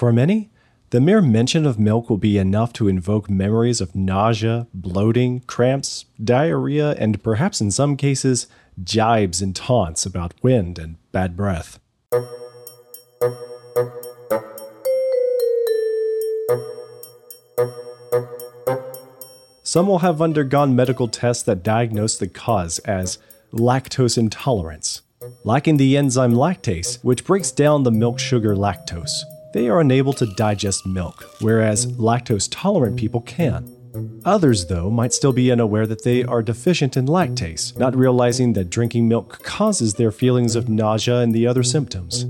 For many, the mere mention of milk will be enough to invoke memories of nausea, bloating, cramps, diarrhea, and perhaps in some cases, jibes and taunts about wind and bad breath. Some will have undergone medical tests that diagnose the cause as lactose intolerance, lacking the enzyme lactase, which breaks down the milk sugar lactose. They are unable to digest milk, whereas lactose tolerant people can. Others, though, might still be unaware that they are deficient in lactase, not realizing that drinking milk causes their feelings of nausea and the other symptoms.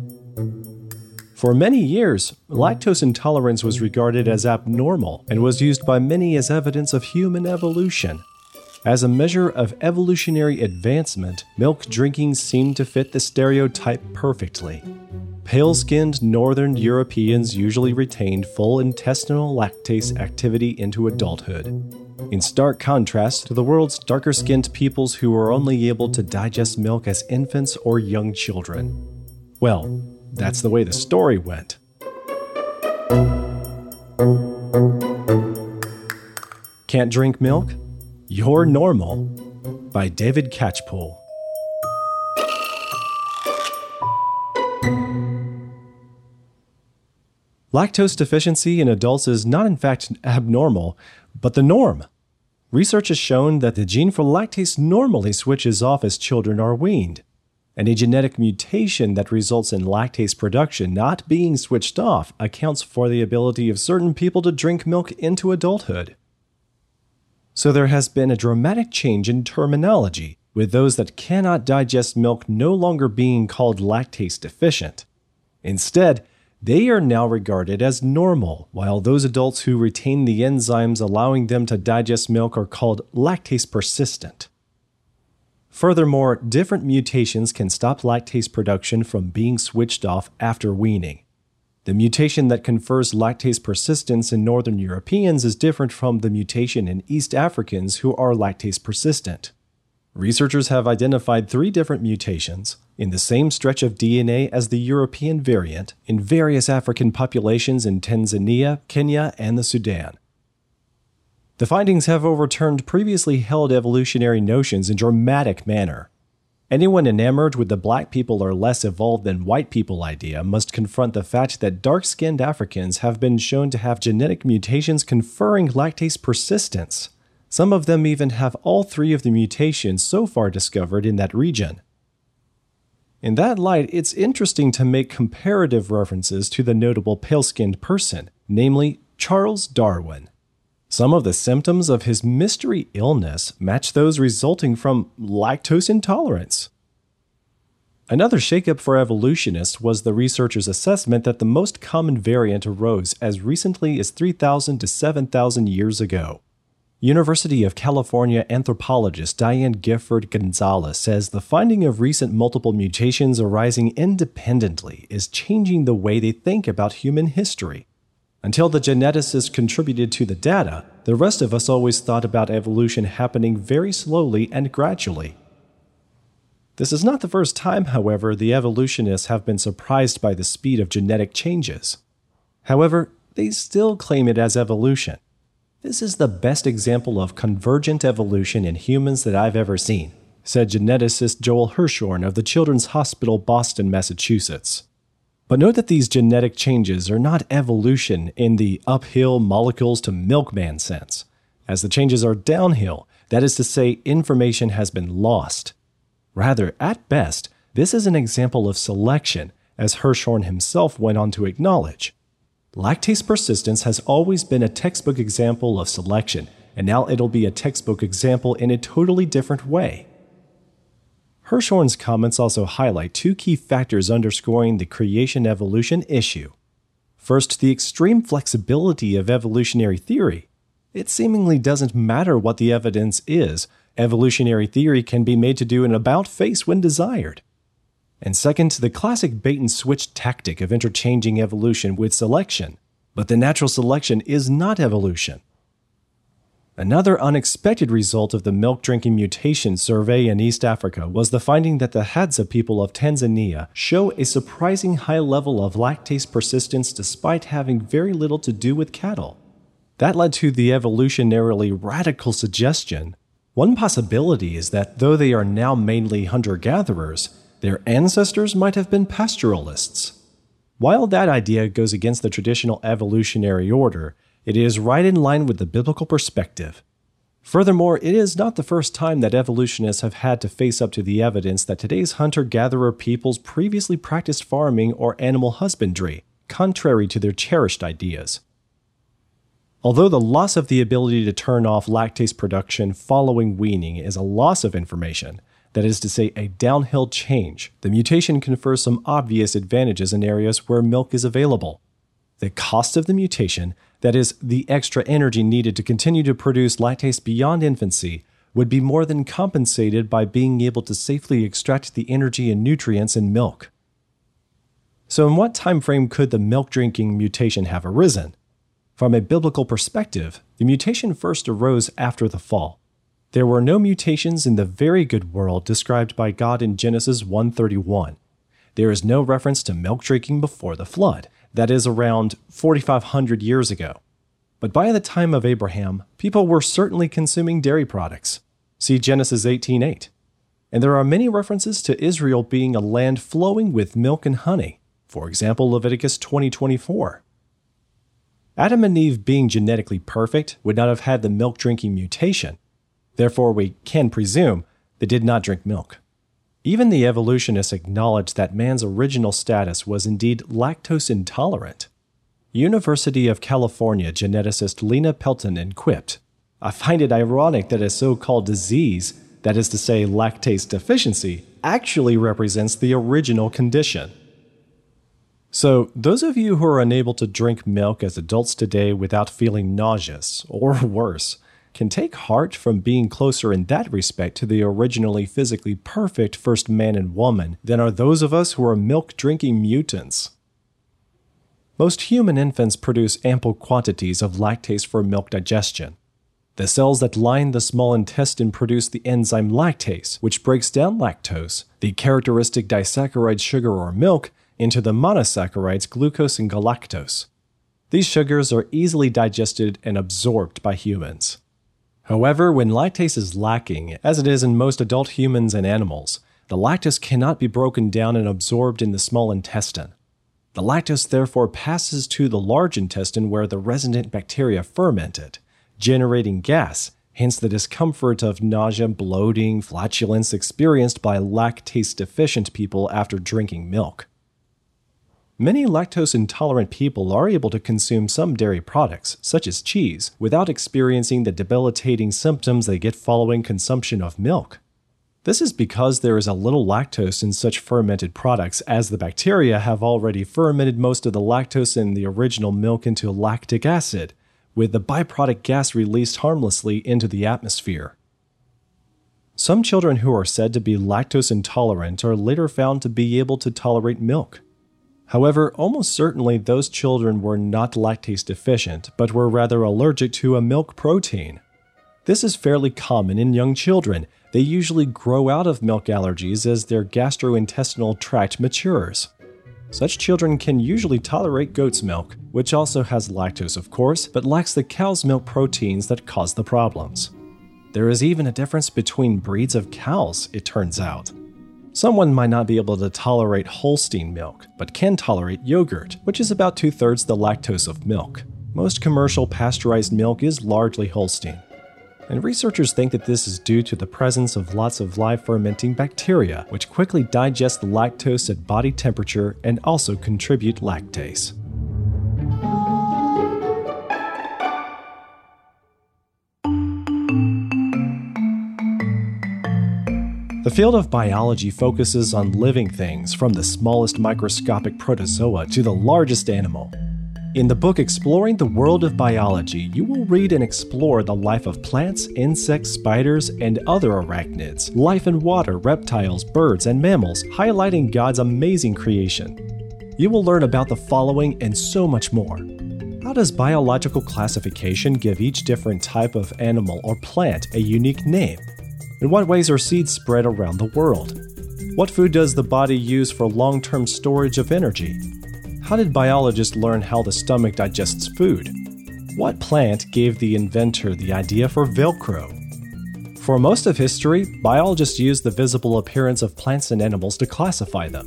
For many years, lactose intolerance was regarded as abnormal and was used by many as evidence of human evolution. As a measure of evolutionary advancement, milk drinking seemed to fit the stereotype perfectly. Pale skinned Northern Europeans usually retained full intestinal lactase activity into adulthood. In stark contrast to the world's darker skinned peoples who were only able to digest milk as infants or young children. Well, that's the way the story went. Can't drink milk? You're normal. By David Catchpole. Lactose deficiency in adults is not, in fact, abnormal, but the norm. Research has shown that the gene for lactase normally switches off as children are weaned and a genetic mutation that results in lactase production not being switched off accounts for the ability of certain people to drink milk into adulthood. So there has been a dramatic change in terminology, with those that cannot digest milk no longer being called lactase deficient. Instead, they are now regarded as normal, while those adults who retain the enzymes allowing them to digest milk are called lactase persistent. Furthermore, different mutations can stop lactase production from being switched off after weaning. The mutation that confers lactase persistence in Northern Europeans is different from the mutation in East Africans who are lactase persistent. Researchers have identified three different mutations in the same stretch of DNA as the European variant in various African populations in Tanzania, Kenya, and the Sudan. The findings have overturned previously held evolutionary notions in dramatic manner. Anyone enamored with the black people are less evolved than white people idea must confront the fact that dark skinned Africans have been shown to have genetic mutations conferring lactase persistence. Some of them even have all three of the mutations so far discovered in that region. In that light, it's interesting to make comparative references to the notable pale skinned person, namely Charles Darwin. Some of the symptoms of his mystery illness match those resulting from lactose intolerance. Another shakeup for evolutionists was the researchers' assessment that the most common variant arose as recently as 3,000 to 7,000 years ago. University of California anthropologist Diane Gifford Gonzalez says the finding of recent multiple mutations arising independently is changing the way they think about human history. Until the geneticists contributed to the data, the rest of us always thought about evolution happening very slowly and gradually. This is not the first time, however, the evolutionists have been surprised by the speed of genetic changes. However, they still claim it as evolution. This is the best example of convergent evolution in humans that I've ever seen, said geneticist Joel Hirschhorn of the Children's Hospital, Boston, Massachusetts. But note that these genetic changes are not evolution in the uphill molecules to milkman sense, as the changes are downhill, that is to say, information has been lost. Rather, at best, this is an example of selection, as Hirschhorn himself went on to acknowledge. Lactase persistence has always been a textbook example of selection, and now it'll be a textbook example in a totally different way. Hirschhorn's comments also highlight two key factors underscoring the creation evolution issue. First, the extreme flexibility of evolutionary theory. It seemingly doesn't matter what the evidence is, evolutionary theory can be made to do an about face when desired. And second, the classic bait and switch tactic of interchanging evolution with selection. But the natural selection is not evolution. Another unexpected result of the milk drinking mutation survey in East Africa was the finding that the Hadza people of Tanzania show a surprising high level of lactase persistence despite having very little to do with cattle. That led to the evolutionarily radical suggestion. One possibility is that though they are now mainly hunter gatherers, their ancestors might have been pastoralists. While that idea goes against the traditional evolutionary order, it is right in line with the biblical perspective. Furthermore, it is not the first time that evolutionists have had to face up to the evidence that today's hunter gatherer peoples previously practiced farming or animal husbandry, contrary to their cherished ideas. Although the loss of the ability to turn off lactase production following weaning is a loss of information, that is to say, a downhill change, the mutation confers some obvious advantages in areas where milk is available. The cost of the mutation that is, the extra energy needed to continue to produce lactase beyond infancy, would be more than compensated by being able to safely extract the energy and nutrients in milk. So, in what time frame could the milk drinking mutation have arisen? From a biblical perspective, the mutation first arose after the fall. There were no mutations in the very good world described by God in Genesis 1:31. There is no reference to milk drinking before the flood, that is around 4,500 years ago. But by the time of Abraham, people were certainly consuming dairy products. See Genesis 18:8. And there are many references to Israel being a land flowing with milk and honey. For example, Leviticus 20:24. Adam and Eve being genetically perfect would not have had the milk drinking mutation. Therefore, we can presume they did not drink milk. Even the evolutionists acknowledged that man's original status was indeed lactose intolerant. University of California geneticist Lena Pelton quipped, I find it ironic that a so called disease, that is to say, lactase deficiency, actually represents the original condition. So, those of you who are unable to drink milk as adults today without feeling nauseous, or worse, can take heart from being closer in that respect to the originally physically perfect first man and woman than are those of us who are milk drinking mutants. Most human infants produce ample quantities of lactase for milk digestion. The cells that line the small intestine produce the enzyme lactase, which breaks down lactose, the characteristic disaccharide sugar or milk, into the monosaccharides glucose and galactose. These sugars are easily digested and absorbed by humans. However, when lactase is lacking, as it is in most adult humans and animals, the lactose cannot be broken down and absorbed in the small intestine. The lactose therefore passes to the large intestine where the resident bacteria ferment it, generating gas, hence the discomfort of nausea, bloating, flatulence experienced by lactase deficient people after drinking milk. Many lactose intolerant people are able to consume some dairy products, such as cheese, without experiencing the debilitating symptoms they get following consumption of milk. This is because there is a little lactose in such fermented products, as the bacteria have already fermented most of the lactose in the original milk into lactic acid, with the byproduct gas released harmlessly into the atmosphere. Some children who are said to be lactose intolerant are later found to be able to tolerate milk. However, almost certainly those children were not lactase deficient, but were rather allergic to a milk protein. This is fairly common in young children. They usually grow out of milk allergies as their gastrointestinal tract matures. Such children can usually tolerate goat's milk, which also has lactose, of course, but lacks the cow's milk proteins that cause the problems. There is even a difference between breeds of cows, it turns out. Someone might not be able to tolerate Holstein milk, but can tolerate yogurt, which is about two thirds the lactose of milk. Most commercial pasteurized milk is largely Holstein. And researchers think that this is due to the presence of lots of live fermenting bacteria, which quickly digest the lactose at body temperature and also contribute lactase. The field of biology focuses on living things from the smallest microscopic protozoa to the largest animal. In the book Exploring the World of Biology, you will read and explore the life of plants, insects, spiders, and other arachnids, life in water, reptiles, birds, and mammals, highlighting God's amazing creation. You will learn about the following and so much more How does biological classification give each different type of animal or plant a unique name? In what ways are seeds spread around the world? What food does the body use for long term storage of energy? How did biologists learn how the stomach digests food? What plant gave the inventor the idea for Velcro? For most of history, biologists used the visible appearance of plants and animals to classify them.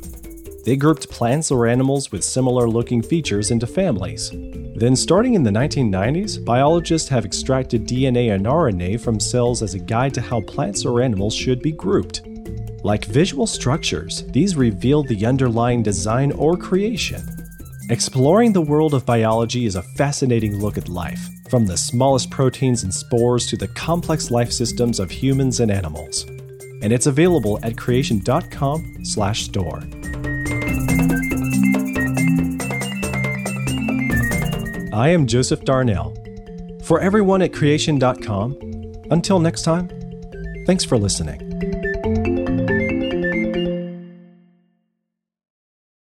They grouped plants or animals with similar looking features into families. Then, starting in the 1990s, biologists have extracted DNA and RNA from cells as a guide to how plants or animals should be grouped. Like visual structures, these reveal the underlying design or creation. Exploring the world of biology is a fascinating look at life from the smallest proteins and spores to the complex life systems of humans and animals. And it's available at creation.com/store. I am Joseph Darnell. For everyone at creation.com, until next time, thanks for listening.